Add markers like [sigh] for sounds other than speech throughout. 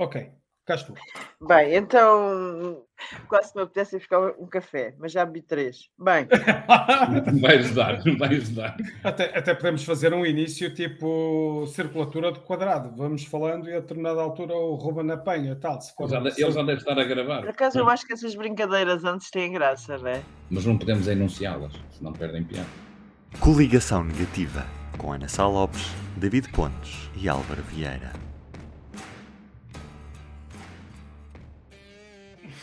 Ok, cá estou. Bem, então quase me apetece buscar um café, mas já bebi três. Bem. não [laughs] vai ajudar, não vai ajudar. Até, até podemos fazer um início tipo circulatura de quadrado. Vamos falando e a determinada altura o Ruben apanha tal. Se for, ele, já, ele já deve estar a gravar. Por acaso eu acho que essas brincadeiras antes têm graça, não é? Mas não podemos enunciá-las, senão perdem piada. Coligação Negativa, com Ana Sá Lopes, David Pontes e Álvaro Vieira.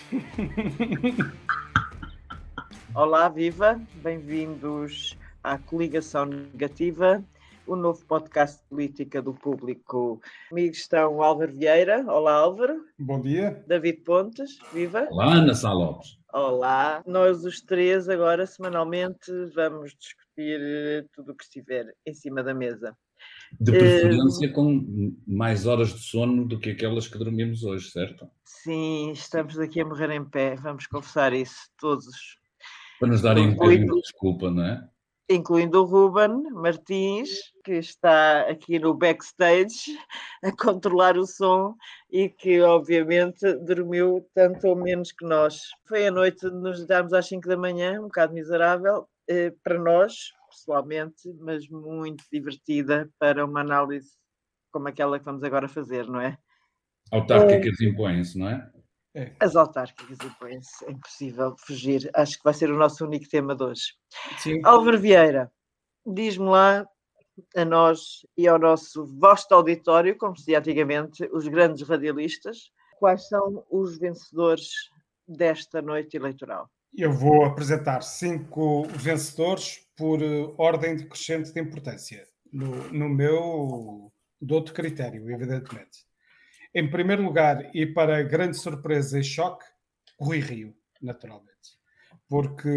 [laughs] Olá, viva! Bem-vindos à Coligação Negativa, o novo podcast de política do público. Comigo estão Álvaro Vieira. Olá, Álvaro. Bom dia. David Pontes. Viva. Olá, Ana Sá Lopes. Olá. Nós, os três, agora, semanalmente, vamos discutir tudo o que estiver em cima da mesa. De preferência uh, com mais horas de sono do que aquelas que dormimos hoje, certo? Sim, estamos aqui a morrer em pé, vamos confessar isso todos. Para nos darem incluindo, um desculpa, não é? Incluindo o Ruben Martins, que está aqui no backstage [laughs] a controlar o som e que, obviamente, dormiu tanto ou menos que nós. Foi a noite de nos darmos às 5 da manhã, um bocado miserável, eh, para nós, pessoalmente, mas muito divertida para uma análise como aquela que vamos agora fazer, não é? Autárquicas é, impõem-se, não é? é? As autárquicas impõem-se, é impossível fugir. Acho que vai ser o nosso único tema de hoje. Sim. Álvaro Vieira, diz-me lá a nós e ao nosso vasto auditório, como se dizia antigamente, os grandes radialistas, quais são os vencedores desta noite eleitoral? Eu vou apresentar cinco vencedores por eh, ordem decrescente de importância, no, no meu douto critério, evidentemente. Em primeiro lugar, e para grande surpresa e choque, Rui Rio, naturalmente. Porque,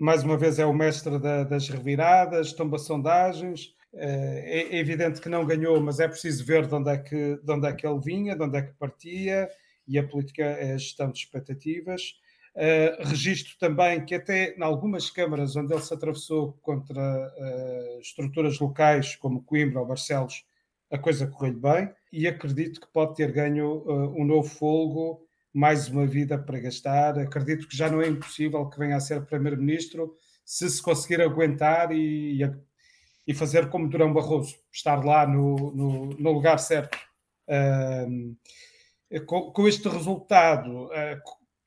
mais uma vez, é o mestre da, das reviradas, tomba sondagens. Eh, é, é evidente que não ganhou, mas é preciso ver de onde é que, de onde é que ele vinha, de onde é que partia, e a política é a gestão de expectativas. Uh, registro também que até em algumas câmaras onde ele se atravessou contra uh, estruturas locais como Coimbra ou Barcelos, a coisa correu-lhe bem e acredito que pode ter ganho uh, um novo folgo, mais uma vida para gastar. Acredito que já não é impossível que venha a ser Primeiro-Ministro se se conseguir aguentar e, e, fazer como Durão Barroso, estar lá no, no, no lugar certo. Com, com, este resultado,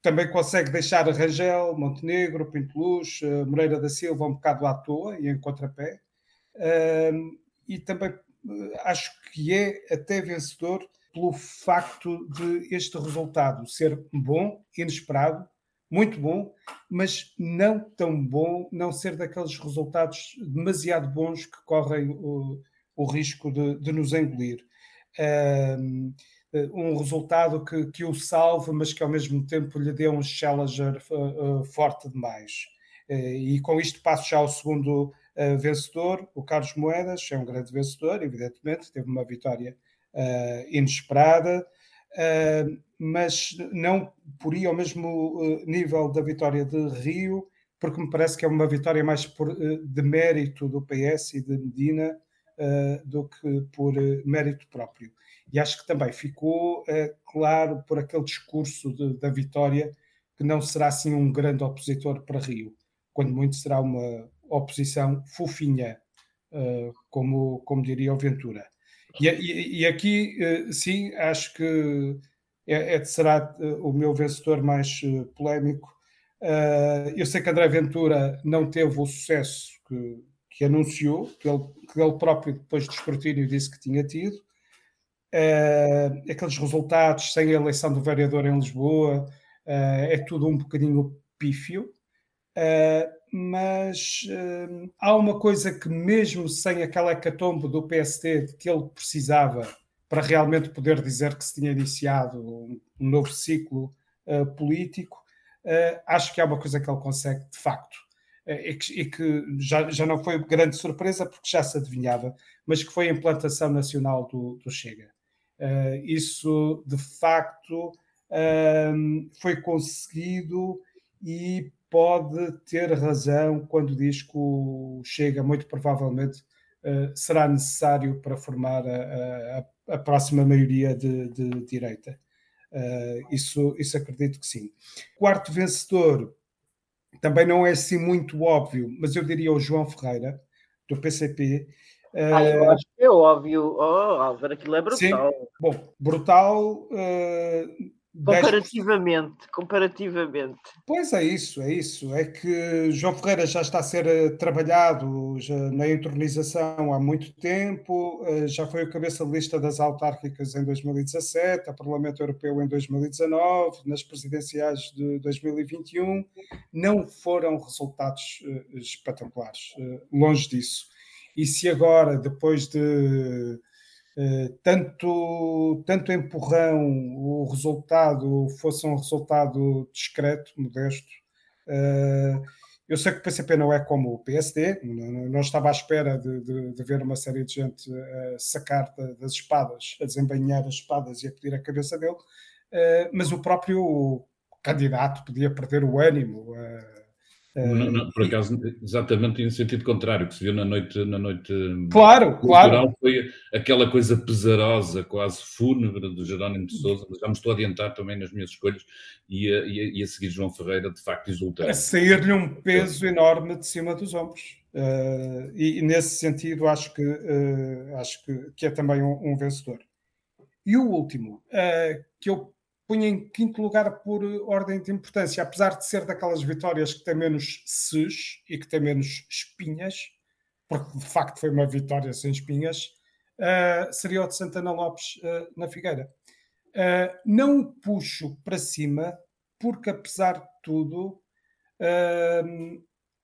também consegue deixar Rangel, Montenegro, Pinto Luz, uh, Moreira da Silva um bocado à toa e em contrapé. E também uh, acho que é até vencedor pelo facto de este resultado ser bom, inesperado, muito bom, mas não tão bom, não ser daqueles resultados demasiado bons que correm o, o risco de, de nos engolir. Eh, um resultado que, que o salve, mas que ao mesmo tempo lhe dê um challenger uh, uh, forte demais. E com isto passo já ao segundo vencedor, o Carlos Moedas, é um grande vencedor, evidentemente, teve uma vitória inesperada, mas não por aí ao mesmo nível da vitória de Rio, porque me parece que é uma vitória mais por, de mérito do PS e de Medina do que por mérito próprio. E acho que também ficou uh, claro por aquele discurso de, da vitória que não será assim um grande opositor para Rio, quando muito será uma oposição fofinha, uh, como, como diria o Ventura. E, e, e aqui, uh, sim, acho que é, é será o meu vencedor mais polémico. eu sei que André Ventura não teve o sucesso que, que anunciou, que ele, que ele próprio, depois do escrutínio, disse que tinha tido, uh, aqueles resultados sem a eleição do vereador em Lisboa, uh, é tudo um bocadinho pífio, uh, mas há uma coisa que, mesmo sem aquela hecatombe do PST que ele precisava para realmente poder dizer que se tinha iniciado um, um novo ciclo político, acho que há uma coisa que ele consegue de facto. E que, e que, já, já não foi grande surpresa porque já se adivinhava, mas que foi a implantação nacional do, do Chega. Uh, isso de facto uh, foi conseguido e pode ter razão quando diz que o Chega, muito provavelmente, uh, será necessário para formar a, a, a próxima maioria de, de direita. Uh, isso, isso acredito que sim. Quarto vencedor também não é assim muito óbvio, mas eu diria o João Ferreira, do PCP. Ah, eu acho é óbvio. Oh, Álvaro, aquilo é brutal. Sim. Bom, brutal. Uh, Comparativamente, 10... comparativamente. Pois é isso, é isso. É que João Ferreira já está a ser eh, trabalhado na entronização há muito tempo, eh, já foi o cabeça de lista das autárquicas em 2017, a Parlamento Europeu em 2019, nas presidenciais de 2021. Não foram resultados eh, espetaculares, longe disso. E se agora, depois de eh, tanto, tanto empurrão, o resultado fosse um resultado discreto, modesto. Uh, eu sei que o PCP não é como o PSD, não, estava à espera de, de, de, ver uma série de gente uh, sacar das espadas, a desembainhar as espadas e a pedir a cabeça dele, uh, mas o próprio candidato podia perder o ânimo. Uh, não, não, por acaso, exatamente em sentido contrário, que se viu na noite, na noite claro, claro. foi aquela coisa pesarosa, quase fúnebre do Jerónimo de Souza, mas já me estou a adiantar também nas minhas escolhas e a, e a, e a seguir João Ferreira, de facto, exultante. A sair-lhe um peso enorme de cima dos ombros. Uh, e, e, nesse sentido acho que, uh, acho que, que, é também um, um vencedor. E o último, uh, que eu punha em quinto lugar por ordem de importância, apesar de ser daquelas vitórias que tem menos ses e que tem menos espinhas, porque de facto foi uma vitória sem espinhas, uh, seria o de Santana Lopes uh, na Figueira. Uh, não o puxo para cima, porque apesar de tudo,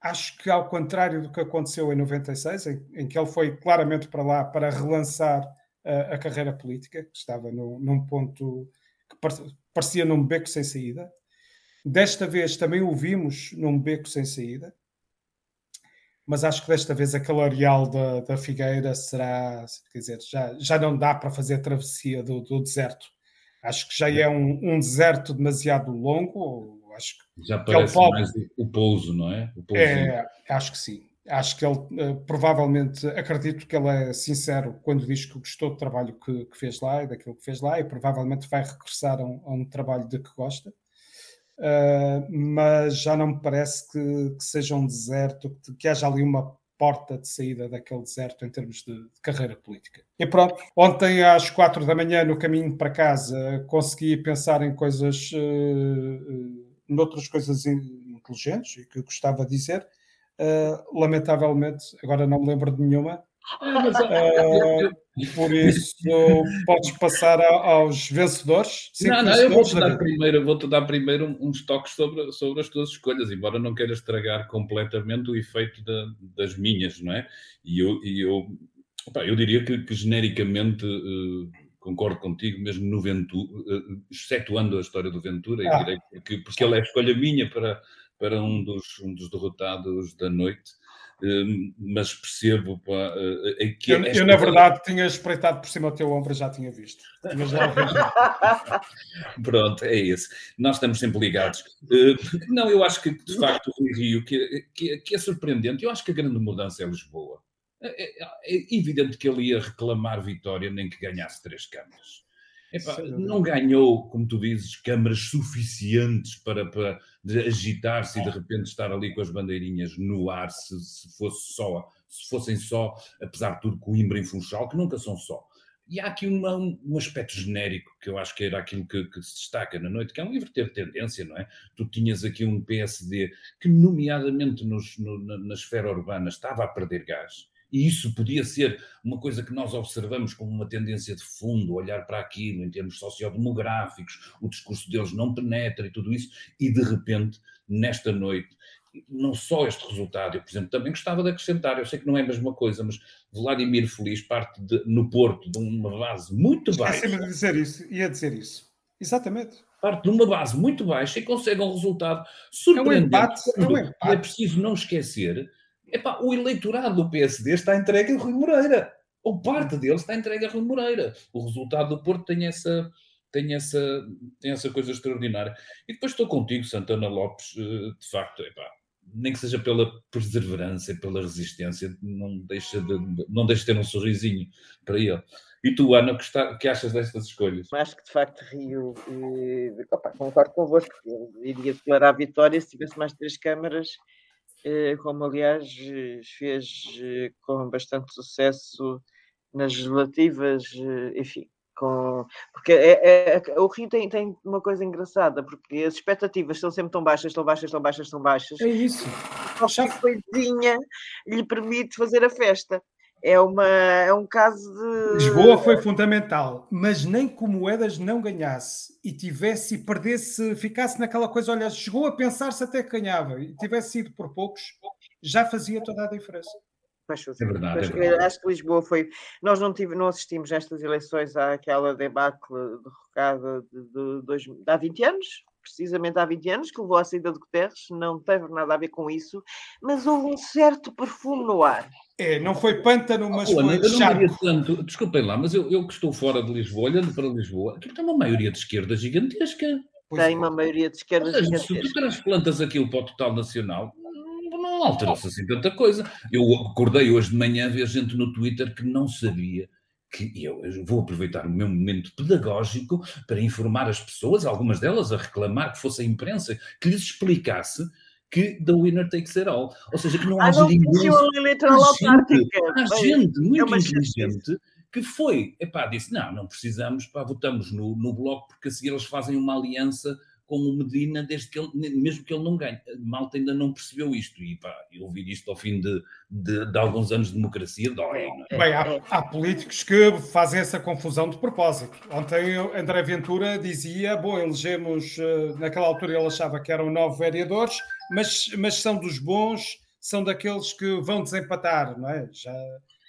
acho que ao contrário do que aconteceu em 96, em, em que ele foi claramente para lá para relançar a carreira política, que estava no, num ponto parecia num beco sem saída. Desta vez também o vimos num beco sem saída, mas acho que desta vez aquele areal da, da Figueira será, quer dizer, já, já não dá para fazer a travessia do, do deserto. Acho que já é um, um deserto demasiado longo. Acho que já parece que mais o pouso, não é? é? Acho que sim acho que ele uh, provavelmente, acredito que ele é sincero quando diz que gostou do trabalho que, que, fez lá e daquilo que fez lá e provavelmente vai regressar a um, a um trabalho de que gosta. Uh, mas já não me parece que, que seja um deserto, que, que, haja ali uma porta de saída daquele deserto em termos de, de, carreira política. E pronto, ontem às quatro da manhã, no caminho para casa, consegui pensar em coisas, uh, noutras coisas inteligentes e que gostava de dizer Uh, lamentavelmente, agora não me lembro de nenhuma. Uh, por isso, podes passar a, aos vencedores. Não, não, eu vou-te dar, primeiro, vou dar primeiro uns toques sobre, sobre as tuas escolhas, embora não queira estragar completamente o efeito da, das minhas, não é? E eu, e eu, opa, eu diria que, que genericamente uh, concordo contigo, mesmo no Ventura, uh, excetuando a história do Ventura, ah. direi, porque, porque ele é a escolha minha para para um dos, um dos derrotados da noite, hum, mas percebo pá, eh, que eu, eu, na verdade tinha espreitado por cima do teu ombro já tinha visto. [laughs] Pronto, é esse nós estamos sempre ligados. Eh, não, eu acho que de facto o Rio que, que, que, é surpreendente, eu acho que a grande mudança é Lisboa. É, é, é evidente que ele ia reclamar vitória nem que ganhasse três câmaras Epá, não ganhou, como tu dizes, câmaras suficientes para, para agitar-se e de repente estar ali com as bandeirinhas no ar, se, se, fosse só, se fossem só, apesar de tudo, Coimbra em Funchal, que nunca são só. E há aqui uma, um aspecto genérico que eu acho que era aquilo que, que, se destaca na noite, que é um inverter tendência, não é? Tu tinhas aqui um PSD que, nomeadamente nos, no, na, na esfera urbana, estava a perder gás e isso podia ser uma coisa que nós observamos como uma tendência de fundo, olhar para aquilo em termos sociodemográficos, o discurso deles não penetra e tudo isso, e de repente, nesta noite, não só este resultado, eu, por exemplo, também gostava de acrescentar, eu sei que não é a mesma coisa, mas Vladimir Feliz parte de, no Porto de uma base muito baixa. É dizer isso, ia dizer isso. Exatamente. Parte de uma base muito baixa e consegue um resultado surpreendente. É um empate. É, um empate. é preciso não esquecer Epá, o eleitorado do PSD está entregue a Rui Moreira. Ou parte dele está entregue a Rui Moreira. O resultado do Porto tem essa, tem essa, tem essa coisa extraordinária. E depois estou contigo, Santana Lopes, eh, de facto, epá, nem que seja pela perseverança e pela resistência, não deixa de, não deixa de ter um sorrisinho para ele. E tu, Ana, que, está, que achas destas escolhas? Acho que de facto Rio, eh, opa, concordo convosco, eu iria declarar a vitória se tivesse mais três câmaras, como aliás eh, fez eh, com bastante sucesso nas legislativas, eh, enfim, com... porque é, é, o Rio tem, tem uma coisa engraçada, porque as expectativas são sempre tão baixas, tão baixas, tão baixas, tão baixas. É isso. Qualquer coisinha lhe permite fazer a festa. É, uma, é um caso de. Lisboa foi fundamental, mas nem que o Moedas não ganhasse e tivesse e perdesse, ficasse naquela coisa, olha, chegou a pensar-se até que ganhava e tivesse sido por poucos, já fazia toda a diferença. É verdade, é verdade. Acho que Lisboa foi. Nós não, tive, não assistimos nestas eleições àquela debacle derrocada de, de, de, de, há 20 anos, precisamente há 20 anos, que levou à saída de Guterres, não teve nada a ver com isso, mas houve um certo perfume no ar. É, não foi pântano, mas oh, foi eu não tanto, desculpem lá, mas eu, eu que estou fora de Lisboa, olhando para Lisboa, aqui tem uma maioria de esquerda gigantesca. Tem uma maioria de esquerda seja, gigantesca. Se tu transplantas aquilo para o total nacional, não alterou-se assim tanta coisa. Eu acordei hoje de manhã a ver gente no Twitter que não sabia que eu vou aproveitar o meu momento pedagógico para informar as pessoas, algumas delas a reclamar que fosse a imprensa que lhes explicasse que the winner takes it all. Ou seja, que não ah, não ninguém. Há Há gente muito é inteligente que foi, epá, disse, não, não precisamos, pá, votamos no, no Bloco porque a seguir eles fazem uma aliança com o Medina, desde que ele, mesmo que ele não ganhe. Malta ainda não percebeu isto. E pá, eu ouvir isto ao fim de, de, de alguns anos de democracia dói. É? Bem, há, há, políticos que fazem essa confusão de propósito. Ontem André Ventura dizia: bom, elegemos, eh, naquela altura ele achava que eram nove vereadores, mas, mas são dos bons, são daqueles que vão desempatar, não é? Já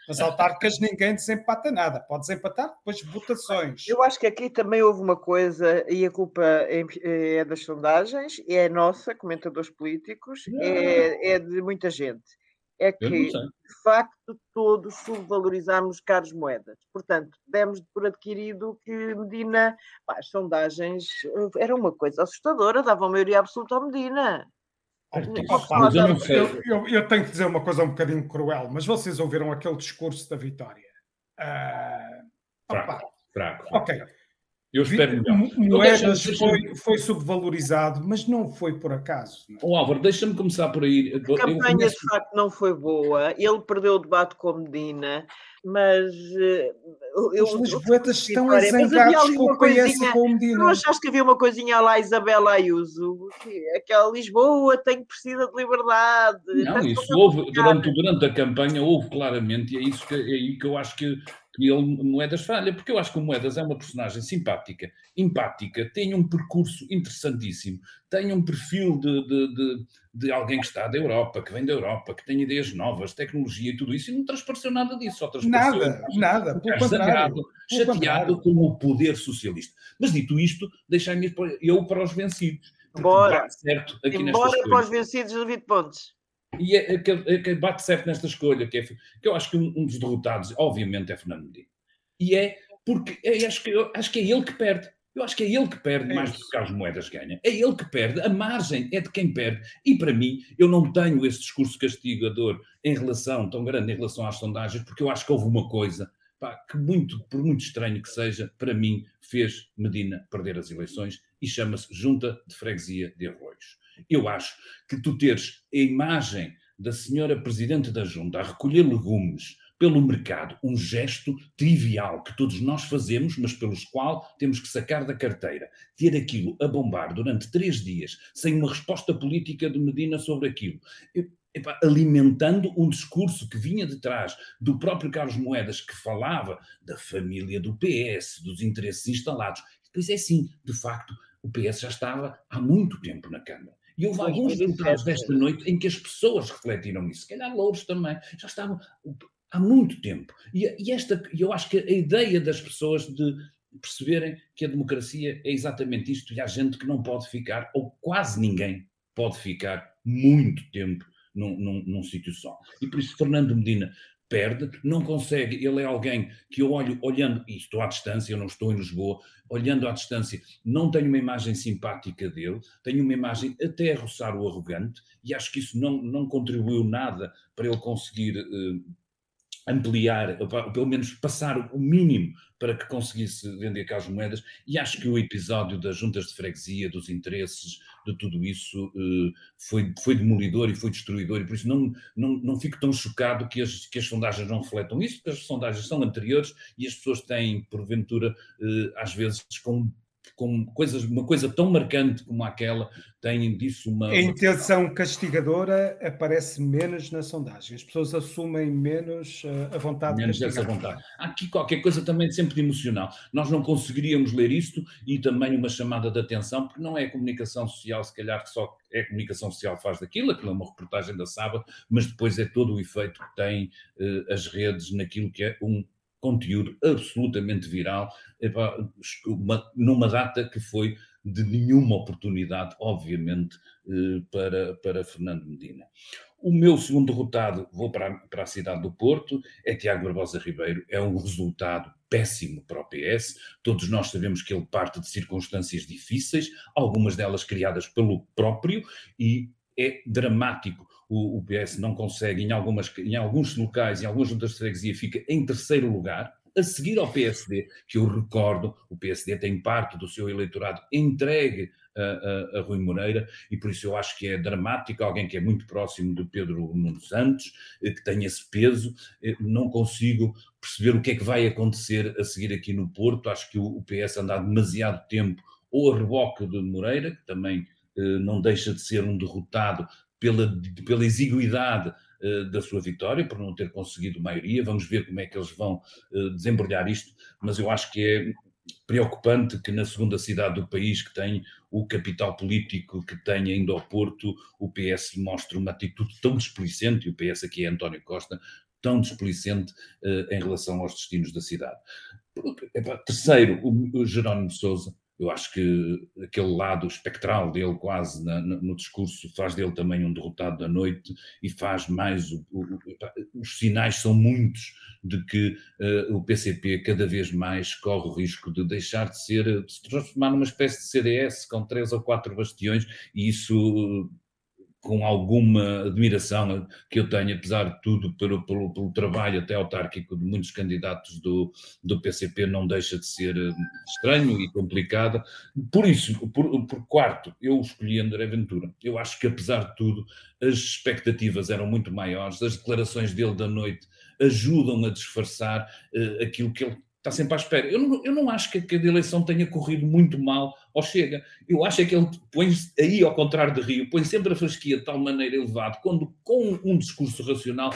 nas autárquicas ninguém desempata nada, pode desempatar depois de votações. Eu acho que aqui também houve uma coisa, e a culpa é, é das sondagens, é nossa, comentadores políticos, é, é de muita gente. É que, de facto, todos subvalorizámos caros moedas. Portanto, demos por adquirido que Medina, pá, as sondagens eh, era uma coisa assustadora, davam maioria absoluta ao Medina. Eu, eu, eu, tenho que dizer uma coisa um bocadinho cruel, mas vocês ouviram aquele discurso da vitória? Uh, fraco, fraco, Ok. Eu espero melhor. Moedas foi, foi subvalorizado, mas não foi por acaso. Não. Oh, Álvaro, deixa-me começar por aí. A campanha, de facto, não foi boa. Ele perdeu o debate com Medina mas uh, eu, os lisboetas estão a zangados com o PS com o Medina. Não achaste que havia uma coisinha lá, Isabela Ayuso? Que aquela Lisboa tem que precisa de liberdade. Não, isso houve, durante, durante a campanha houve claramente, e é, isso que, é aí que eu acho que, que ele, Moedas falha, porque eu acho que o Moedas é uma personagem simpática, empática, tem um percurso interessantíssimo, tem um perfil de, de, de, de, alguém que está da Europa, que vem da Europa, que tem ideias novas, tecnologia e tudo isso, e não transpareceu nada disso, só transpareceu nada, nada, pelo zangado, chateado com o poder socialista. Mas dito isto, deixai-me eu para os vencidos. Bora, certo aqui Embora para os vencidos, David Pontes. E é, é, é, que bate certo nesta escolha, que, é, que eu acho que um, um, dos derrotados, obviamente, é Fernando Medina. E é porque é, acho, que, eu, acho que é ele que perde. Eu acho que é ele que perde é mais do que as moedas ganha. É ele que perde. A margem é de quem perde. E para mim, eu não tenho esse discurso castigador em relação, tão grande em relação às sondagens, porque eu acho que houve uma coisa pá, que, muito, por muito estranho que seja, para mim, fez Medina perder as eleições e chama-se Junta de Freguesia de Arroios. Eu acho que tu teres a imagem da senhora Presidente da Junta a recolher legumes pelo mercado, um gesto trivial que todos nós fazemos, mas pelos qual temos que sacar da carteira. Ter aquilo a bombar durante três dias, sem uma resposta política de Medina sobre aquilo. Epa, alimentando um discurso que vinha de trás do próprio Carlos Moedas, que falava da família do PS, dos interesses instalados. Pois é sim, de facto, o PS já estava há muito tempo na Câmara. E houve alguns deputados desta noite em que as pessoas refletiram isso, se calhar Louros também, já estavam há muito tempo. E, e esta, eu acho que a ideia das pessoas de perceberem que a democracia é exatamente isto e há gente que não pode ficar, ou quase ninguém pode ficar muito tempo num, num, num sítio só. E por isso Fernando Medina perde, não consegue, ele é alguém que eu olho, olhando, e estou à distância, eu não estou em Lisboa, olhando à distância, não tenho uma imagem simpática dele, tenho uma imagem até a roçar o arrogante, e acho que isso não, não contribuiu nada para ele conseguir uh, ampliar, ou pelo menos passar o mínimo para que conseguisse vender aquelas moedas, e acho que o episódio das juntas de freguesia, dos interesses, de tudo isso, eh, foi, foi demolidor e foi destruidor, e por isso não, não, não fico tão chocado que as, que as sondagens não refletam isso, porque as sondagens são anteriores e as pessoas têm, porventura, eh, às vezes com com coisas, uma coisa tão marcante como aquela, têm disso uma. A intenção castigadora aparece menos na sondagem. As pessoas assumem menos uh, a vontade Menos essa vontade. Há aqui qualquer coisa também sempre emocional. Nós não conseguiríamos ler isto e também uma chamada de atenção, porque não é a comunicação social, se calhar que só é a comunicação social que faz daquilo, aquilo é uma reportagem da Sábado, mas depois é todo o efeito que têm uh, as redes naquilo que é um conteúdo absolutamente viral, uma, numa data que foi de nenhuma oportunidade, obviamente, eh, para, para Fernando Medina. O meu segundo derrotado, vou para, para a cidade do Porto, é Tiago Barbosa Ribeiro. É um resultado péssimo para o PS. Todos nós sabemos que ele parte de circunstâncias difíceis, algumas delas criadas pelo próprio, e é dramático o, o PS não consegue, em, algumas, em alguns locais, em algumas juntas de freguesia, fica em terceiro lugar, a seguir ao PSD, que eu recordo, o PSD tem parte do seu eleitorado entregue a, a, a, Rui Moreira, e por isso eu acho que é dramático alguém que é muito próximo de Pedro Nuno Santos, eh, que tem esse peso, eh, não consigo perceber o que é que vai acontecer a seguir aqui no Porto, acho que o, PS anda demasiado tempo ou a reboque de Moreira, que também eh, não deixa de ser um derrotado pela, pela exiguidade uh, da sua vitória, por não ter conseguido maioria. Vamos ver como é que eles vão uh, desembrulhar isto, mas eu acho que é preocupante que na segunda cidade do país, que tem o capital político que tem ainda ao Porto, o PS mostre uma atitude tão desplicente, e o PS aqui é António Costa, tão desplicente uh, em relação aos destinos da cidade. Terceiro, o, o Jerónimo Sousa, eu acho que aquele lado espectral dele, quase na, no, discurso, faz dele também um derrotado da noite e faz mais. O, o, os sinais são muitos de que uh, o PCP cada vez mais corre o risco de deixar de ser, de se transformar numa espécie de CDS com três ou quatro bastiões, e isso com alguma admiração que eu tenho, apesar de tudo, pelo, pelo, pelo, trabalho até autárquico de muitos candidatos do, do PCP, não deixa de ser eh, estranho e complicado. Por isso, por, por quarto, eu escolhi André Ventura. Eu acho que, apesar de tudo, as expectativas eram muito maiores, as declarações dele da noite ajudam a disfarçar uh, aquilo que ele está sempre à espera. Eu não, eu não acho que a eleição tenha corrido muito mal ao Chega. Eu acho é que ele põe aí, ao contrário de Rio, põe sempre a fasquia de tal maneira elevada, quando com um discurso racional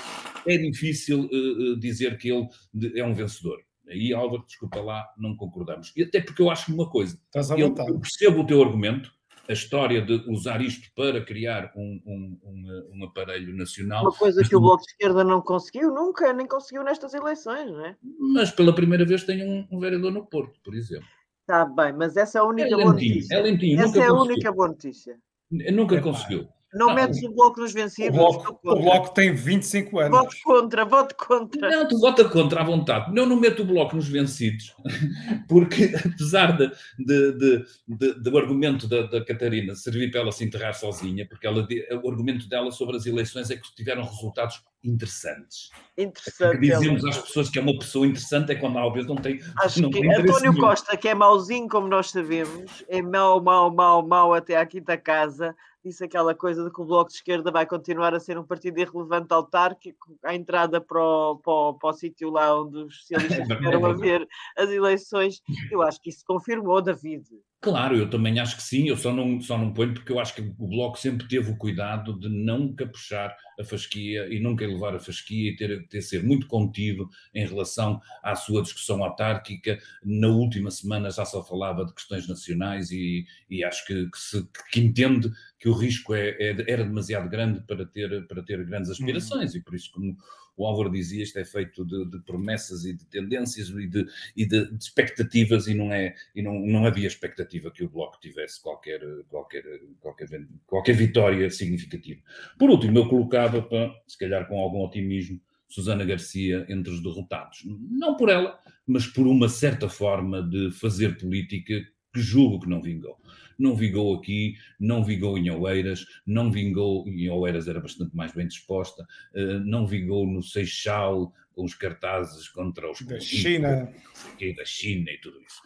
é difícil uh, dizer que ele é um vencedor. Aí, Álvaro, desculpa lá, não concordamos. E até porque eu acho uma coisa. Eu, eu percebo o teu argumento, a história de usar isto para criar um, um, um, um, aparelho nacional. Uma coisa que o Bloco de Esquerda não conseguiu nunca, nem conseguiu nestas eleições, não é? Mas pela primeira vez tem um, vereador no Porto, por exemplo. Está bem, mas essa é a única é lentinho, boa notícia. É lentinho, essa é a única boa notícia. Nunca é conseguiu. Não, não metes o bloco nos vencidos. O bloco, o bloco, tem 25 anos. Voto contra, voto contra. Não, tu vota contra à vontade. Não, não meto o bloco nos vencidos, [laughs] porque apesar de, de, de, de do argumento da, da, Catarina servir para ela se enterrar sozinha, porque ela, o argumento dela sobre as eleições é que tiveram resultados interessantes. Interessante. dizemos às pessoas que é uma pessoa interessante é quando às vezes não tem. Acho não que tem António nenhum. Costa, que é mauzinho, como nós sabemos, é mau, mau, mau, mau até à quinta casa disse aquela coisa de que o Bloco de Esquerda vai continuar a ser um partido irrelevante autárquico, à entrada para o, para o, para o sítio lá onde os socialistas vieram a ver as eleições. Eu acho que isso confirmou, David. Claro, eu também acho que sim, eu só não, só não ponho porque eu acho que o Bloco sempre teve o cuidado de nunca puxar a fasquia e nunca elevar a fasquia e ter, ter ser muito contido em relação à sua discussão autárquica. Na última semana já só falava de questões nacionais e, e acho que, que, se, que entende que o risco é, é, era demasiado grande para ter, para ter grandes aspirações uhum. e por isso, como o Álvaro dizia, isto é feito de, de promessas e de tendências e, de, e de, de, expectativas e não é e não, não havia expectativa que o Bloco tivesse qualquer, qualquer, qualquer, qualquer vitória significativa. Por último, eu colocava, para, se calhar com algum otimismo, Susana Garcia entre os derrotados. Não por ela, mas por uma certa forma de fazer política julgo que não vingou não vingou aqui, não vingou em Oeiras, não vingou, em Oeiras era bastante mais bem disposta, uh, não vingou no Seixal, com os cartazes contra os da China. E da China e tudo isso.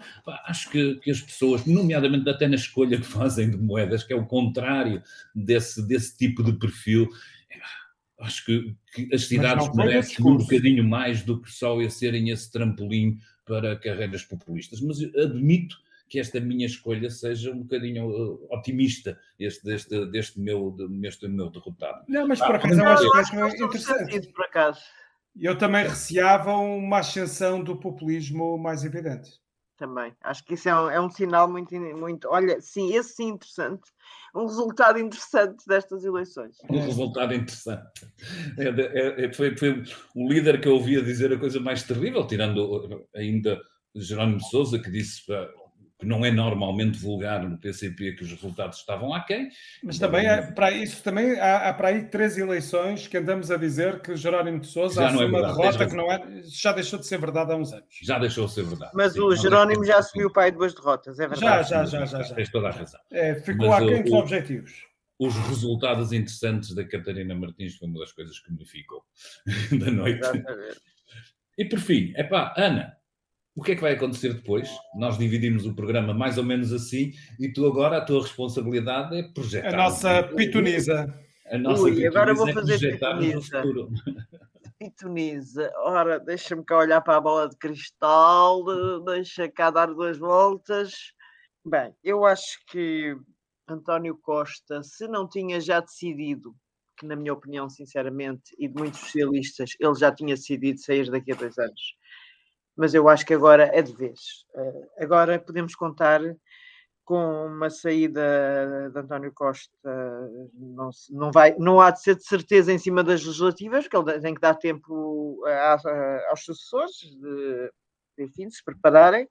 Acho que, que, as pessoas, nomeadamente até na escolha que fazem de moedas, que é o contrário desse, desse tipo de perfil, acho que, que as cidades merecem um bocadinho mais do que só serem esse trampolim para carreiras populistas. Mas admito que esta minha escolha seja um bocadinho uh, otimista, este, deste, deste, meu, deste meu derrotado. Não, mas por acaso ah, eu acho que é interessante. Por acaso. Eu também receava uma ascensão do populismo mais evidente. Também. Acho que isso é um, é um sinal muito, muito. Olha, sim, esse sim interessante. Um resultado interessante destas eleições. Um resultado interessante. É, é, é, foi, foi o líder que eu ouvia dizer a coisa mais terrível, tirando ainda Jerónimo Souza, que disse que não é normalmente vulgar no PCP que os resultados estavam aquém. Mas também há, para isso também há, há, para aí três eleições que andamos a dizer que Jerónimo de Sousa já assume é uma derrota que não é, já deixou de ser verdade há uns anos. Já deixou de ser verdade. Mas sim, o Jerónimo já assumiu o pai de duas derrotas, é verdade. Já, já, já, já. já. Tens toda a razão. É, ficou Mas, aquém dos objetivos. Os resultados interessantes da Catarina Martins foi uma das coisas que me ficou [laughs] da noite. Exatamente. E por fim, é pá, Ana, o que é que vai acontecer depois? Nós dividimos o programa mais ou menos assim e tu agora, a tua responsabilidade é projetar. A nossa pitonisa. A nossa Ui, pitonisa agora vou é fazer pitonisa. Pitonisa. Ora, deixa-me cá olhar para a bola de cristal, deixa cá dar duas voltas. Bem, eu acho que António Costa, se não tinha já decidido, que na minha opinião, sinceramente, e de muitos socialistas, ele já tinha decidido sair daqui a dois anos mas eu acho que agora é de vez. Uh, agora podemos contar com uma saída de António Costa, não, não, vai, não há de ser de certeza em cima das legislativas, porque ele tem que dar tempo aos sucessores de, enfim, de se prepararem.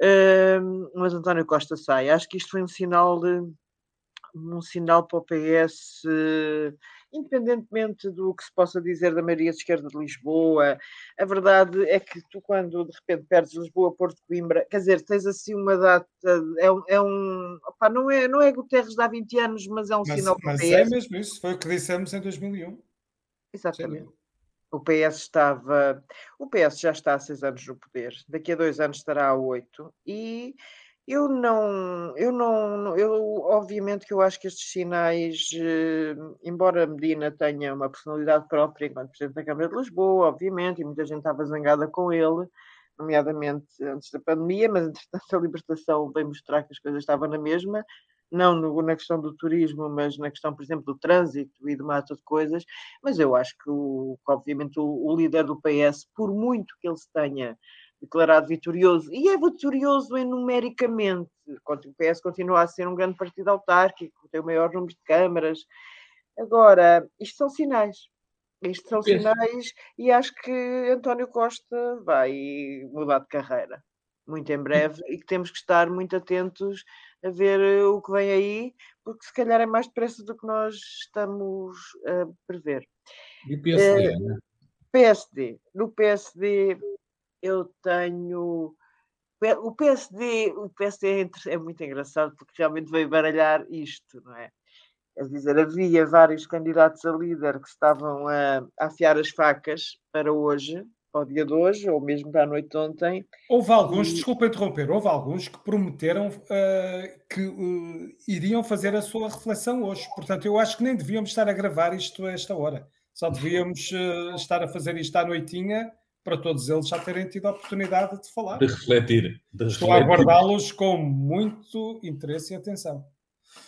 Uh, mas António Costa sai. Acho que isto foi um sinal de, um sinal para o PS. Independentemente do que se possa dizer da maioria de esquerda de Lisboa, a verdade é que tu, quando de repente perdes Lisboa, Porto, Coimbra, quer dizer, tens assim uma data, é um. É um opa, não, é, não é Guterres de há 20 anos, mas é um mas, sinal Mas é mesmo isso, foi o que dissemos em 2001. Exatamente. Sim. O PS estava. O PS já está há seis anos no poder, daqui a dois anos estará a oito, e eu não, eu não, eu obviamente que eu acho que estes sinais, eh, embora Medina tenha uma personalidade própria enquanto Presidente da Câmara de Lisboa, obviamente, e muita gente estava zangada com ele, nomeadamente antes da pandemia, mas entretanto a libertação veio mostrar que as coisas estavam na mesma, não no, na questão do turismo, mas na questão, por exemplo, do trânsito e de uma de coisas, mas eu acho que, o, obviamente o, o líder do PS, por muito que ele se tenha declarado vitorioso, e é vitorioso em numericamente. O PS continua a ser um grande partido autárquico, tem o maior número de câmaras. Agora, isto são sinais. Isto são sinais e acho que António Costa vai mudar de carreira muito em breve e que temos que estar muito atentos a ver o que vem aí, porque se calhar é mais depressa do que nós estamos a prever. E o PSD? Uh, né? PSD. No PSD eu tenho. O PSD, o PSD é, é muito engraçado porque realmente veio baralhar isto, não é? Quer dizer, havia vários candidatos a líder que estavam a, a afiar as facas para hoje, para o dia de hoje, ou mesmo para a noite de ontem. Houve alguns, e... desculpa interromper, houve alguns que prometeram uh, que uh, iriam fazer a sua reflexão hoje. Portanto, eu acho que nem devíamos estar a gravar isto a esta hora. Só devíamos uh, estar a fazer isto à noitinha para todos eles já terem tido a oportunidade de falar. De refletir. De Estou refletir. a aguardá-los com muito interesse e atenção.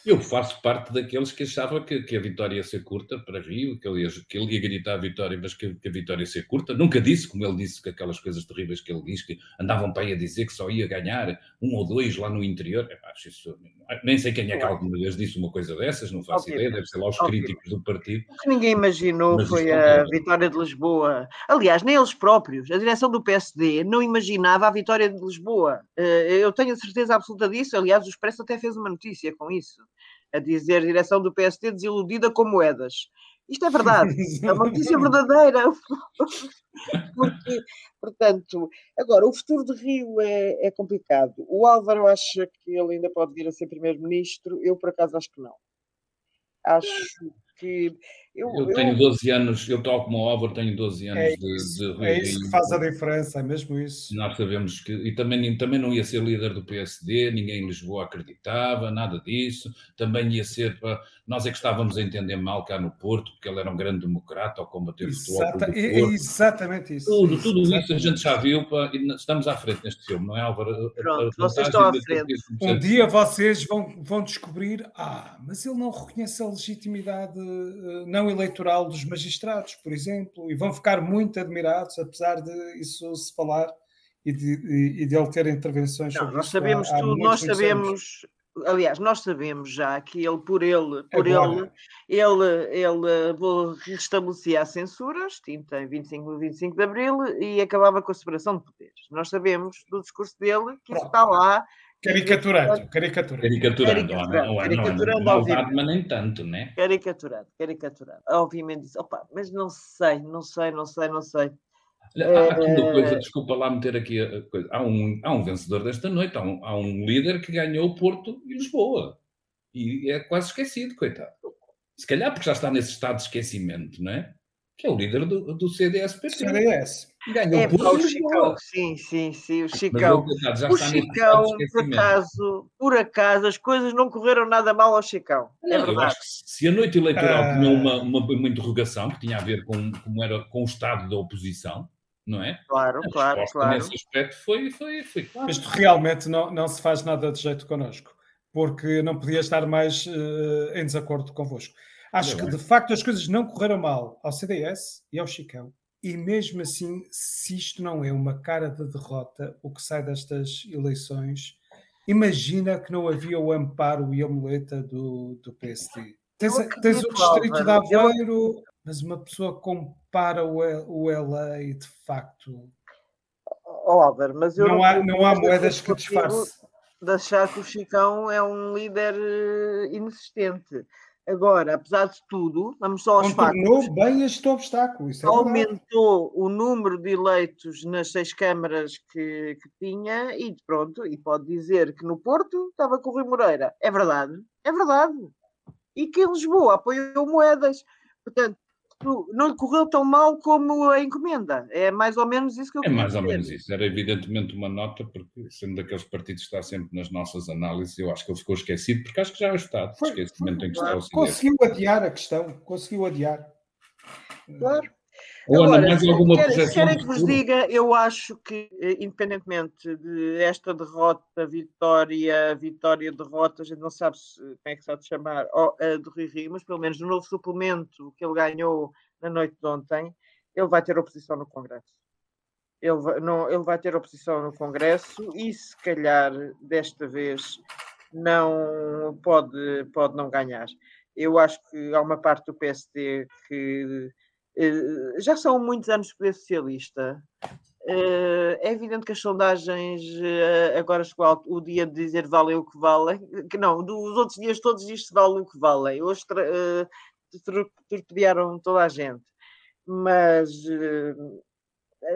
Eu faço parte daqueles que achavam que, que, a vitória ia ser curta para Rio, que ele ia, que ele ia gritar a vitória, mas que, que, a vitória ia ser curta. Nunca disse, como ele disse, que aquelas coisas terríveis que ele diz, que andavam para aí a dizer que só ia ganhar um ou dois lá no interior. Isso, nem sei quem é que alguma vez disse uma coisa dessas, não faço ideia, deve ser lá os críticos do partido. O que ninguém imaginou mas foi a vitória de Lisboa. Aliás, nem eles próprios, a direção do PSD não imaginava a vitória de Lisboa. Eh, eu tenho a certeza absoluta disso. Aliás, o Expresso até fez uma notícia com isso a dizer direção do PSD desiludida com moedas. Isto é verdade, [laughs] é uma notícia verdadeira. [laughs] Porque, portanto, agora, o futuro de Rio é, é, complicado. O Álvaro acha que ele ainda pode vir a ser primeiro-ministro, eu por acaso acho que não. Acho que Eu, eu, tenho 12 anos, eu tal como o Álvaro tenho 12 anos é isso, de, de É isso que faz a diferença, é mesmo isso. Nós sabemos que, e também, também não ia ser líder do PSD, ninguém em Lisboa acreditava, nada disso, também ia ser para. Nós é que estávamos a entender mal cá no Porto, porque ele era um grande democrata ao combater Exata, o futebol. É, é exatamente isso. Tudo, isso, tudo isso a gente já viu pá, e estamos à frente neste filme, não é, Álvaro? Pronto, vocês estão à frente. Um dia vocês vão, vão descobrir, ah, mas ele não reconhece a legitimidade eh, eleitoral dos magistrados, por exemplo, e vão ficar muito admirados, apesar de isso se falar e de, e de ele ter intervenções não, nós sabemos há, tudo, há nós sabemos, aliás, nós sabemos já que ele, por ele, por ele, ele, ele restabelecia a censura, extinta em 25, 25 de Abril, e acabava com a separação de poderes. Nós sabemos do discurso dele que isso está lá Caricaturando, caricaturando. Caricaturando, caricaturando, não, caricaturando não, não, mas nem tanto, né? Caricaturando, caricaturando. Obviamente disse, opa, mas não sei, não sei, não sei, não sei. Há aqui uma coisa, eh, desculpa lá meter aqui a coisa. Há um, há um vencedor desta noite, há um, há um líder que ganhou Porto e Lisboa. E é quase esquecido, coitado. Se calhar porque já está nesse estado de esquecimento, não é? que é o líder do, do CDS-PP. CDS. Ganhou é, o Chicão, sim, sim, sim, o Chicão. o Chicão, por acaso, por acaso, as coisas não correram nada mal ao Chicão. É não, verdade. se a noite eleitoral ah. tinha uma, uma, uma interrogação que tinha a ver com, como era, com o estado da oposição, não é? Claro, a claro, claro. Nesse aspecto foi, foi, foi claro. Mas realmente não, não se faz nada de jeito connosco, porque não podia estar mais uh, em desacordo convosco. Acho que, de facto, as coisas não correram mal ao CDS e ao Chicão. E mesmo assim, se isto não é uma cara de derrota, o que sai destas eleições, imagina que não havia o amparo e a muleta do, do PSD. Tens, tens o distrito de Aveiro, mas uma pessoa compara o, o LA e de facto. Oh, Álvaro, mas eu não, não há, não há moedas que disfarce. De achar que o Chicão é um líder eh, inexistente. Agora, apesar de tudo, vamos só aos Contornou factos. bem este obstáculo. É aumentou o número de eleitos nas seis câmaras que, que, tinha e pronto, e pode dizer que no Porto estava com o Rui Moreira. É verdade, é verdade. E que em Lisboa apoiou moedas. Portanto, não lhe correu tão mal como a encomenda. É mais ou menos isso que eu É mais ou menos isso. Era evidentemente uma nota, porque sendo daqueles partidos que está sempre nas nossas análises, eu acho que ele ficou esquecido, porque acho que já é o Estado. Foi, esquecimento em que está o Conseguiu adiar a questão, conseguiu adiar. Claro. Ou Agora, mais alguma quer, querem que vos diga, eu acho que, eh, independentemente de esta derrota, vitória, vitória, derrota, a gente não sabe se, como é que se há de chamar, oh, uh, do Rui mas pelo menos no novo suplemento que ele ganhou na noite de ontem, ele vai ter oposição no Congresso. Ele vai, não, ele vai ter oposição no Congresso e, se calhar, desta vez, não pode, pode não ganhar. Eu acho que há uma parte do PSD que já são muitos anos poder socialista. Eh, é evidente que as sondagens eh, agora chegou o dia de dizer valem o que valem, que não, dos outros dias todos isto valem o que valem. Hoje torpedearam toda a gente, mas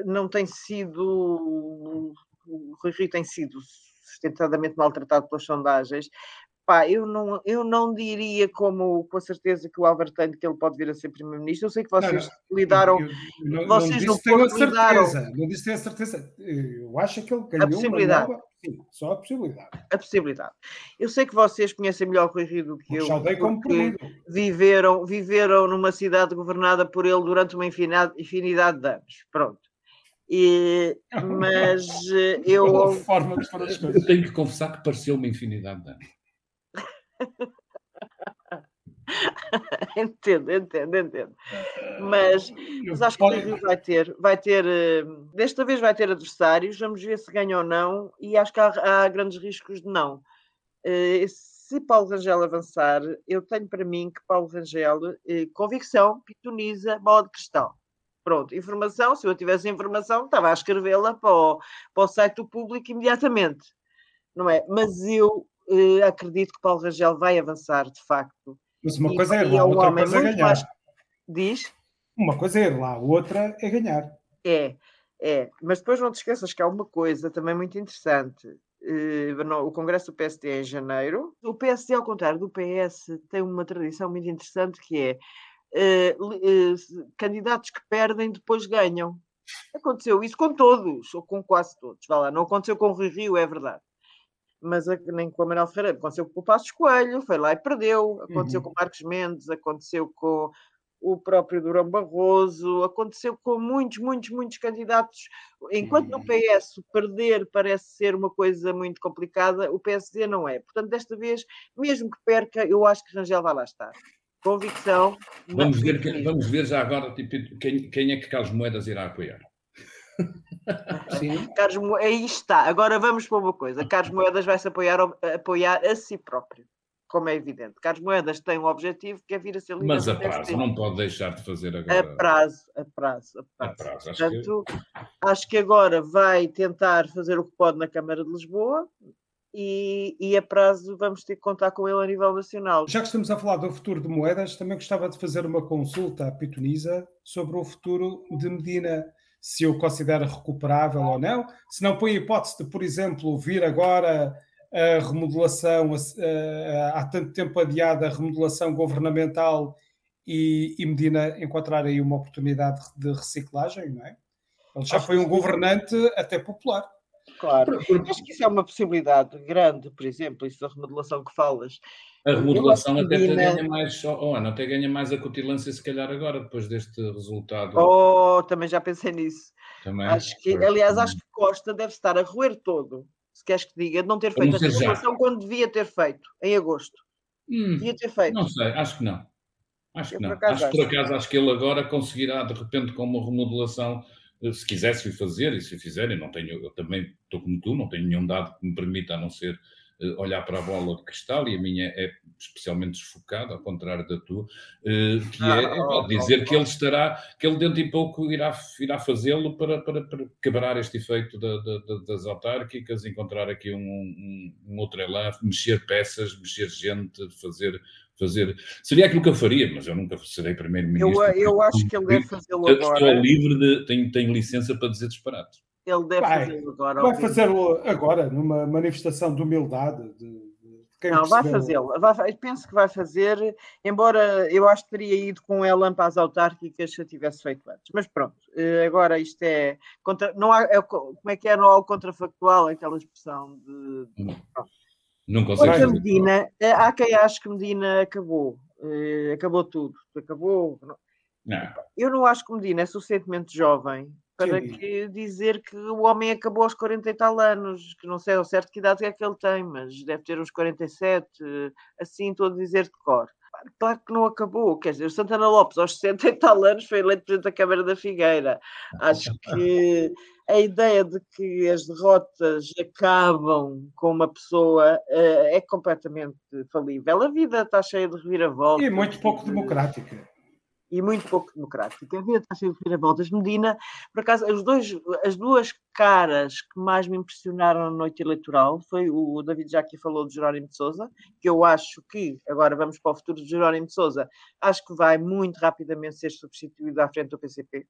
não tem sido. O Rui Rio tem sido sustentadamente maltratado pelas sondagens, Pá, eu não, eu não diria como com a certeza que o Álvaro tem de que ele pode vir a ser Primeiro-Ministro. Eu sei que vocês não, não, lidaram. Eu, não, vocês não, tenho a certeza. Lidaram. Não disse tenho a certeza. Eu acho que ele ganhou a possibilidade. Nova, sim, só a possibilidade. A possibilidade. Eu sei que vocês conhecem melhor o Rui Rio do que eu. Porque viveram, viveram numa cidade governada por ele durante uma infinidade, de anos. Pronto. E, [laughs] mas eh, eu. Forma de eu tenho que confessar que pareceu uma infinidade de anos. [laughs] entendo, entendo, entendo. Mas, mas acho que o vai ter, vai ter, eh, desta vez vai ter adversários, vamos ver se ganha ou não, e acho que há, há grandes riscos de não. Eh, se Paulo Rangel avançar, eu tenho para mim que Paulo Rangel, eh, convicção, pitoniza, bola de cristal. Pronto, informação, se eu tivesse informação, estava a escrevê-la para, o, para o site do público imediatamente, não é? Mas eu uh, acredito que Paulo Rangel vai avançar, de facto. Mas uma coisa é ir lá, é outra coisa é ganhar. Mais... Diz? Uma coisa é ir lá, outra é ganhar. É, é. Mas depois não te esqueças que há uma coisa também muito interessante. Uh, o Congresso do PSD é em janeiro. O PSD, ao contrário do PS, tem uma tradição muito interessante que é uh, uh, candidatos que perdem depois ganham. Aconteceu isso com todos, ou com quase todos. Vá lá, não aconteceu com o Rui Rio, é verdade. Mas nem com o Manuel Ferreira, aconteceu com o Passos Coelho, foi lá e perdeu. Aconteceu uhum. com o Marcos Mendes, aconteceu com o próprio Durão Barroso, aconteceu com muitos, muitos, muitos candidatos. Enquanto no PS perder parece ser uma coisa muito complicada, o PSD não é. Portanto, desta vez, mesmo que perca, eu acho que Rangel vai lá estar. Convicção. Vamos ver, vamos ver já agora tipo, quem, quem é que Carlos Moedas irá apoiar. Sim. [laughs] Carlos, aí está. Agora vamos para uma coisa. Carlos Moedas vai se apoiar, apoiar a si próprio como é evidente. Carlos Moedas tem um objetivo que é vir a ser líder. Mas a prazo, não pode deixar de fazer agora. A prazo, a prazo, a prazo. A prazo acho Portanto, que... acho que agora vai tentar fazer o que pode na Câmara de Lisboa, e, e, a prazo vamos ter que contar com ele a nível nacional. Já que estamos a falar do futuro de moedas, também gostava de fazer uma consulta à Pitonisa sobre o futuro de Medina, se o considera recuperável ou não. Se não põe a hipótese de, por exemplo, vir agora a remodelação, a, a, há tanto tempo adiada a remodelação governamental e, e, Medina encontrar aí uma oportunidade de reciclagem, não é? Ele já Acho foi um governante até popular. Claro, acho que isso é uma possibilidade grande, por exemplo, isso da remodelação que falas. A remodelação até, Medina... ganha mais, oh, Ana, até ganha mais acutilância se calhar agora, depois deste resultado. Oh, também já pensei nisso. Também? Acho que, aliás, acho que Costa deve estar a roer todo se queres que diga, de não ter feito a remodelação quando devia ter feito, em agosto. Hum, devia ter feito. Não sei, acho que não. Acho eu que não. Acho que por acaso acho que ele agora conseguirá, de repente, com uma remodelação, se quisesse o fazer, e se fizerem, não tenho, eu também estou como tu, não tenho nenhum dado que me permita, a não ser eh, olhar para a bola de cristal, e a minha é especialmente desfocada, ao contrário da tua, eh, que é, ah, é dizer que ele estará, que ele dentro de pouco irá, irá fazê-lo para, para, para, quebrar este efeito da, da, das autárquicas, encontrar aqui um, um, um outro elan, mexer peças, mexer gente, fazer fazer. Seria aquilo que eu faria, mas eu nunca serei primeiro-ministro. Eu, eu acho que ele deve fazê-lo agora. Estou livre de. Tenho, tenho licença para dizer disparates. Ele deve fazê-lo agora. Vai fazê-lo agora, numa manifestação de humildade. De, de não, vai fazê-lo. Penso que vai fazer, embora eu acho que teria ido com ela para as autárquicas se eu tivesse feito antes. Mas pronto, eh, agora isto é. Contra, não há, é como é que é? Não há o contrafactual, aquela expressão de. de não consegue. Medina, eh, há quem ache que Medina acabou. Eh, acabou tudo. Acabou. Não. Eu não acho que Medina é suficientemente jovem para que dizer que o homem acabou aos 40 e tal anos, que não sei ao certo que idade é que ele tem, mas deve ter uns 47, assim estou a dizer de cor. Claro que não acabou, quer dizer, o Santana Lopes aos 60 e tal anos foi eleito Presidente da Câmara da Figueira. Acho que a ideia de que as derrotas acabam com uma pessoa uh, é completamente falível. A vida está cheia de reviravoltas. E muito pouco democrática e muito pouco democrático. Havia de fazer voltas Medina, por acaso, os dois, as duas caras que mais me impressionaram na noite eleitoral foi o David já aqui falou de Jerónimo de Souza, que eu acho que, agora vamos para o futuro de Jerónimo de Souza, acho que vai muito rapidamente ser substituído à frente do PCP.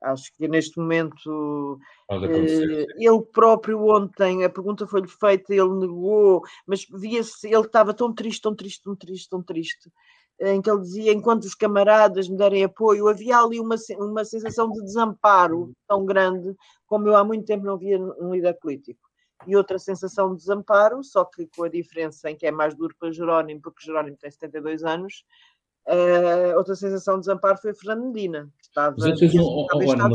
Acho que neste momento eh, ele próprio ontem, a pergunta foi-lhe feita, ele negou, mas via-se, ele estava tão triste, tão triste, tão triste, tão triste, em que ele dizia: enquanto os camaradas me derem apoio, havia ali uma, uma sensação de desamparo tão grande como eu há muito tempo não via um líder político. E outra sensação de desamparo, só que com a diferença em que é mais duro para Jerónimo, porque Jerónimo tem 72 anos, uh, outra sensação de desamparo foi Fernando Medina, que estava, mas fez um, estava oh, Ana,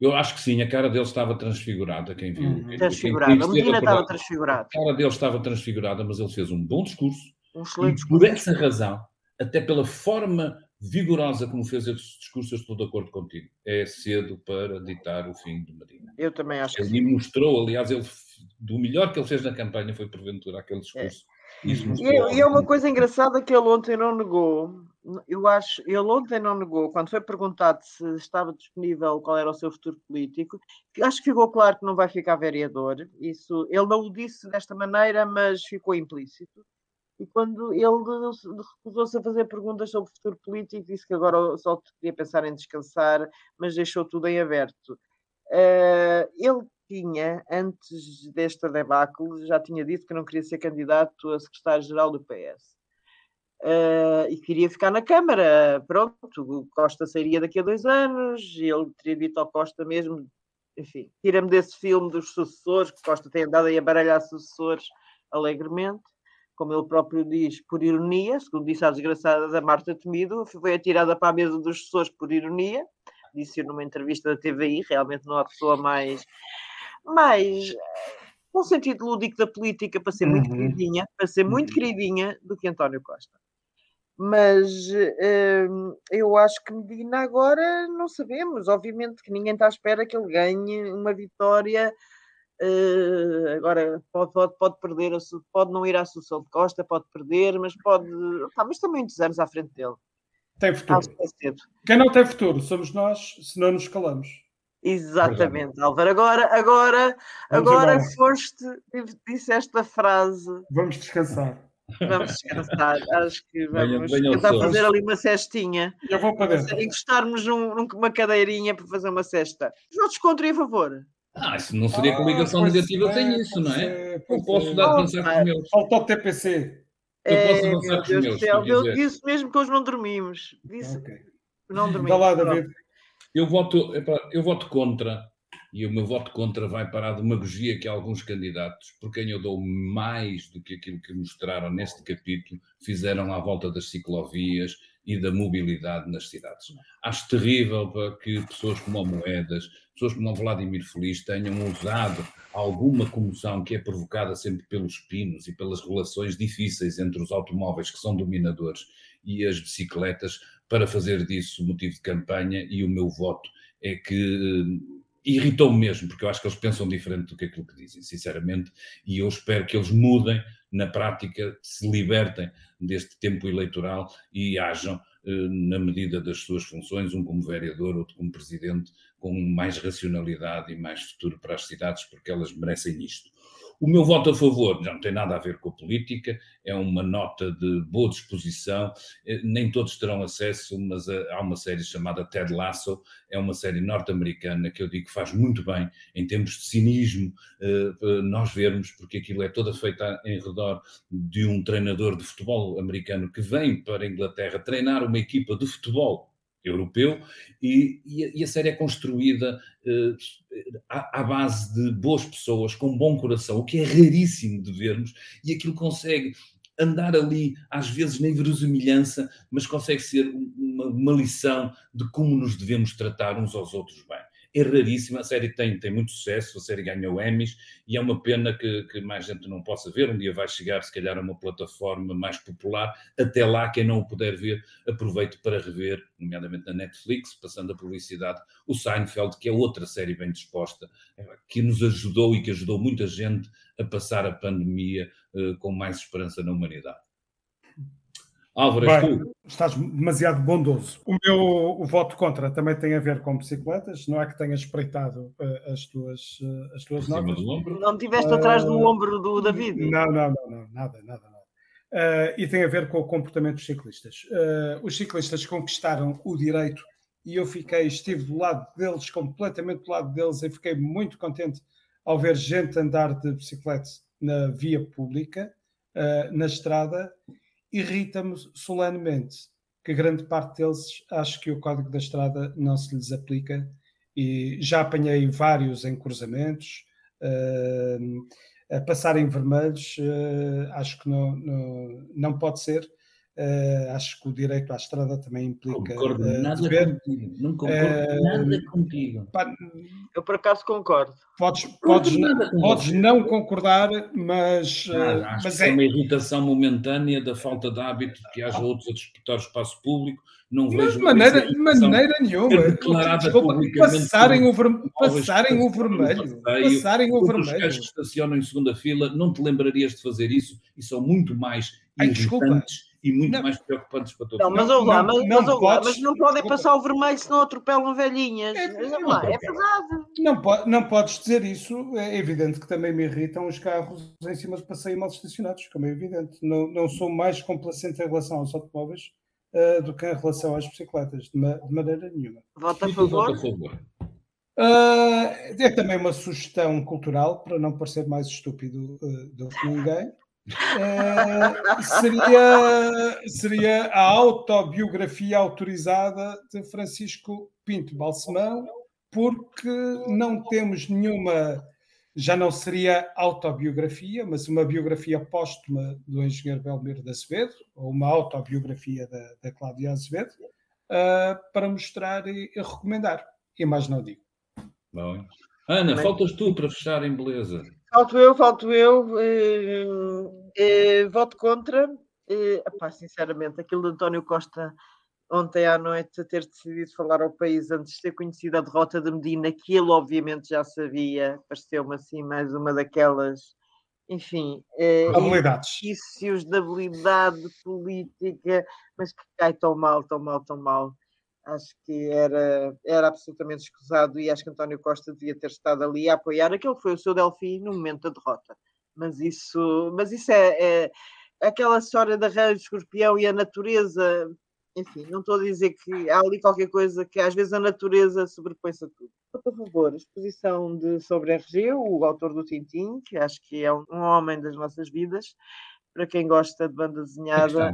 eu acho que sim, a cara dele estava transfigurada, quem viu. Uhum. Transfigurada, a Medina estava transfigurada. A cara dele estava transfigurada, mas ele fez um bom discurso. Um excelente discurso. Por essa razão, até pela forma vigorosa como fez esse discurso, eu estou de acordo contigo. É cedo para ditar o fim de Medina. Eu também acho ele que Ele mostrou, aliás, ele, do melhor que ele fez na campanha foi porventura aquele discurso. É. E, é, e é uma coisa engraçada que ele ontem não negou. Eu acho, ele ontem não negou, quando foi perguntado se estava disponível qual era o seu futuro político, acho que ficou claro que não vai ficar vereador. Isso, ele não o disse desta maneira, mas ficou implícito. E quando ele recusou-se a fazer perguntas sobre o futuro político, disse que agora só queria pensar em descansar, mas deixou tudo em aberto. Uh, ele tinha, antes desta debacle, já tinha dito que não queria ser candidato a secretário-geral do PS. uh, e queria ficar na Câmara. Pronto, o Costa sairia daqui a dois anos, ele teria dito ao Costa mesmo, enfim, tira-me desse filme dos sucessores, que Costa tem andado aí a baralhar sucessores alegremente, como ele próprio diz, por ironia, segundo disse a desgraçada da Marta Temido, foi atirada para a mesa dos sucessores por ironia, disse numa entrevista da TVI, realmente não há pessoa mais, mais com sentido lúdico da política para ser uhum. muito queridinha, para ser muito uhum. queridinha do que António Costa. Mas hum, eu acho que Medina agora não sabemos. Obviamente que ninguém está à espera que ele ganhe uma vitória. Uh, agora pode, pode, pode perder, pode não ir à Assunção de Costa, pode perder, mas pode. Pá, mas tem muitos anos à frente dele. Tem futuro. É Quem não tem futuro somos nós, se não nos calamos. Exatamente, Álvaro. Agora, agora, Vamos agora embora. foste, disseste a frase. Vamos descansar. Vamos descansar. Acho que vamos venha, venha tentar fazer ali uma cestinha. Eu vou para dentro. Encostarmos num, numa cadeirinha para fazer uma cesta. Os nossos contra e a favor. Ah, isso não seria ah, coligação negativa sem é, isso, não é? Ser, eu posso dar avançar com os meus. Falta o TPC. Eu é, posso avançar com os meus. Céu, eu disse mesmo que hoje não dormimos. Disse okay. não dormimos. Está lá, David. Eu voto, eu voto contra, e o meu voto contra vai para a demagogia que alguns candidatos, por quem eu dou mais do que aquilo que mostraram neste capítulo, fizeram à volta das ciclovias e da mobilidade nas cidades. Acho terrível para que pessoas como o Moedas, pessoas como o Vladimir Feliz tenham usado alguma comoção que é provocada sempre pelos pinos e pelas relações difíceis entre os automóveis que são dominadores e as bicicletas para fazer disso motivo de campanha e o meu voto é que uh, irritou-me mesmo, porque eu acho que eles pensam diferente do que aquilo que dizem, sinceramente, e eu espero que eles mudem na prática, se libertem deste tempo eleitoral e hajam uh, na medida das suas funções, um como vereador, outro como presidente, com mais racionalidade e mais futuro para as cidades, porque elas merecem isto. O meu voto a favor já não tem nada a ver com a política, é uma nota de boa disposição. Eh, nem todos terão acesso, mas eh, há uma série chamada Ted Lasso, é uma série norte-americana que eu digo que faz muito bem em termos de cinismo eh, nós vermos, porque aquilo é toda feita em redor de um treinador de futebol americano que vem para a Inglaterra treinar uma equipa de futebol europeu e, e, a, série é construída uh, à, à, base de boas pessoas com bom coração, o que é raríssimo de vermos, e aquilo consegue andar ali, às vezes na inverosimilhança, mas consegue ser uma, uma lição de como nos devemos tratar uns aos outros bem é raríssima. A série tem, tem muito sucesso, a série ganhou Emmys e é uma pena que, que mais gente não possa ver. Um dia vai chegar, se calhar, a uma plataforma mais popular. Até lá, quem não o puder ver, aproveite para rever, nomeadamente na Netflix, passando a publicidade, o Seinfeld, que é outra série bem disposta, que nos ajudou e que ajudou muita gente a passar a pandemia uh, com mais esperança na humanidade. Álvaro, Bem, tu. Estás demasiado bondoso. O meu o voto contra também tem a ver com bicicletas. Não é que tenha espreitado uh, as tuas, uh, as tuas notas. Não tiveste uh, atrás do ombro do David? Não, não, não, não nada, nada, nada. e tem a ver com o comportamento dos ciclistas. os ciclistas conquistaram o direito e eu fiquei, estive do lado deles, completamente do lado deles, e fiquei muito contente ao ver gente andar de bicicleta na via pública, na estrada, irrita-me solenemente que grande parte deles acho que o código da estrada não se lhes aplica e já apanhei vários em cruzamentos uh, a passarem vermelhos uh, acho que não, não, não pode ser Uh, acho que o direito à estrada também implica. Concordo uh, nada dever. contigo. Não concordo uh, nada contigo. Pá, eu por acaso concordo. Podes, podes, podes não concordar, mas. Ah, acho mas que é... é uma irritação momentânea da falta de hábito de que haja outros a disputar o espaço público. Não vejo. De maneira, de maneira nenhuma. Desculpa, passarem o, ver, passarem o vermelho. Passarem o vermelho. Os que estacionam em segunda fila, não te lembrarias de fazer isso e são muito mais Ai, irritantes e muito não. mais preocupantes para todos. Não, mas não, lá, mas, não, mas, podes, mas não podem passar o vermelho se não atropelam velhinhas. É, lá, é verdade. Não, não podes dizer isso. É evidente que também me irritam os carros em cima de passeio mal estacionados, como é evidente. Não, não sou mais complacente em relação aos automóveis uh, do que em relação às bicicletas, de, ma de maneira nenhuma. Vota a favor? Vota a favor. Uh, é também uma sugestão cultural para não parecer mais estúpido uh, do que ninguém. Uh, seria, seria a autobiografia autorizada de Francisco Pinto Balsemão, porque não temos nenhuma, já não seria autobiografia, mas uma biografia póstuma do engenheiro Belmiro de Azevedo, ou uma autobiografia da, da Cláudia Azevedo, uh, para mostrar e, e, recomendar. E mais não digo. Bom. Ana, faltas tu para fechar em beleza. Falto eu, falto eu. Eh, eh, voto contra. Eh, sinceramente, aquilo de António Costa ontem à noite ter decidido falar ao país antes de ter conhecido a derrota de Medina, que ele obviamente já sabia, pareceu-me assim mais uma daquelas, enfim, eh, habilidades. indícios de habilidade política, mas que cai tão mal, tão mal, tão mal acho que era, era absolutamente escusado e acho que António Costa devia ter estado ali a apoiar aquele que foi o seu Delfim no momento da derrota. Mas isso, mas isso é, é aquela história da raio de escorpião e a natureza. Enfim, não estou a dizer que há ali qualquer coisa que às vezes a natureza sobrepõe-se a tudo. Por favor, exposição de, sobre RG, o autor do Tintim, que acho que é um, um homem das nossas vidas, para quem gosta de banda desenhada,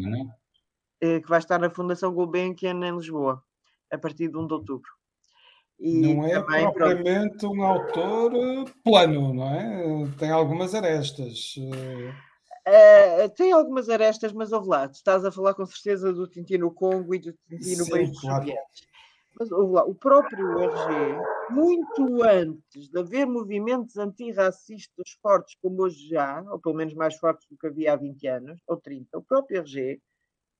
é? que vai estar na Fundação Gulbenkian em Lisboa a partir de 1 de outubro. E não é propriamente pronto. um autor eh, plano, não é? Tem algumas arestas. Uh, tem algumas arestas, mas ouve lá, estás a falar com certeza do Tintino Congo e do Tintino Beijo claro. Mas ouve lá, o próprio RG, muito antes de haver movimentos antirracistas fortes como hoje já, ou pelo menos mais fortes do que havia há 20 anos, ou 30, o próprio RG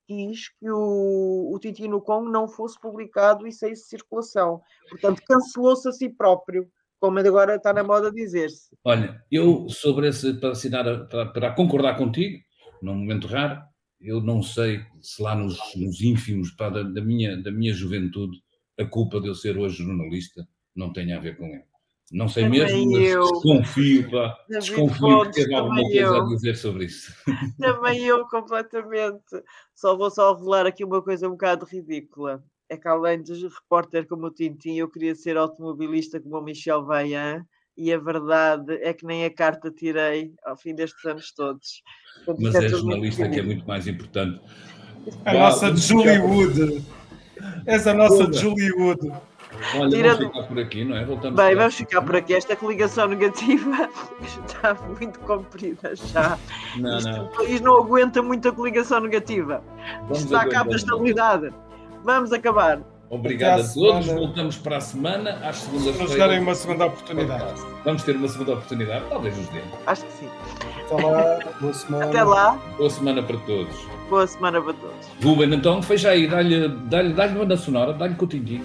quis que o, o Titi no Congo não fosse publicado e saísse de circulação. Portanto, cancelou-se a si próprio, como agora está na moda dizer-se. Olha, eu sobre esse, para assinar, para, para concordar contigo, num momento raro, eu não sei se lá nos, nos ínfimos para, da, da, minha, da minha juventude a culpa de eu ser hoje jornalista não tem a ver com ele. Não sei também mesmo, mas eu. desconfio, pá, [laughs] desconfio que teve alguma coisa eu. a dizer sobre isso. [laughs] Também eu, completamente. Só vou só revelar aqui uma coisa um bocado ridícula. É que além de repórter como o Tintin, eu queria ser automobilista como o Michel Vaillant e a verdade é que nem a carta tirei ao fim destes anos todos. Mas é, jornalista que é muito mais importante. A nossa Julie Wood. És a nossa Julie Wood. Olha, Tira vamos ficar por aqui, não é? Voltamos Bem, vamos ficar por aqui. Esta coligação negativa [laughs] está muito comprida já. Não, Isto, não. O país não aguenta muita coligação negativa. Vamos está a cabo da estabilidade. Vamos acabar. Obrigado a todos. Semana. Voltamos para a semana, às segundas-feiras. Vamos darem uma segunda oportunidade. Vamos ter uma segunda oportunidade? Talvez nos dêem. Acho que sim. Até lá. Boa semana. Até lá. Boa semana para todos. Boa semana para todos. Ruben, então, fecha aí. Dá-lhe dá dá -lhe banda sonora, dá-lhe continho.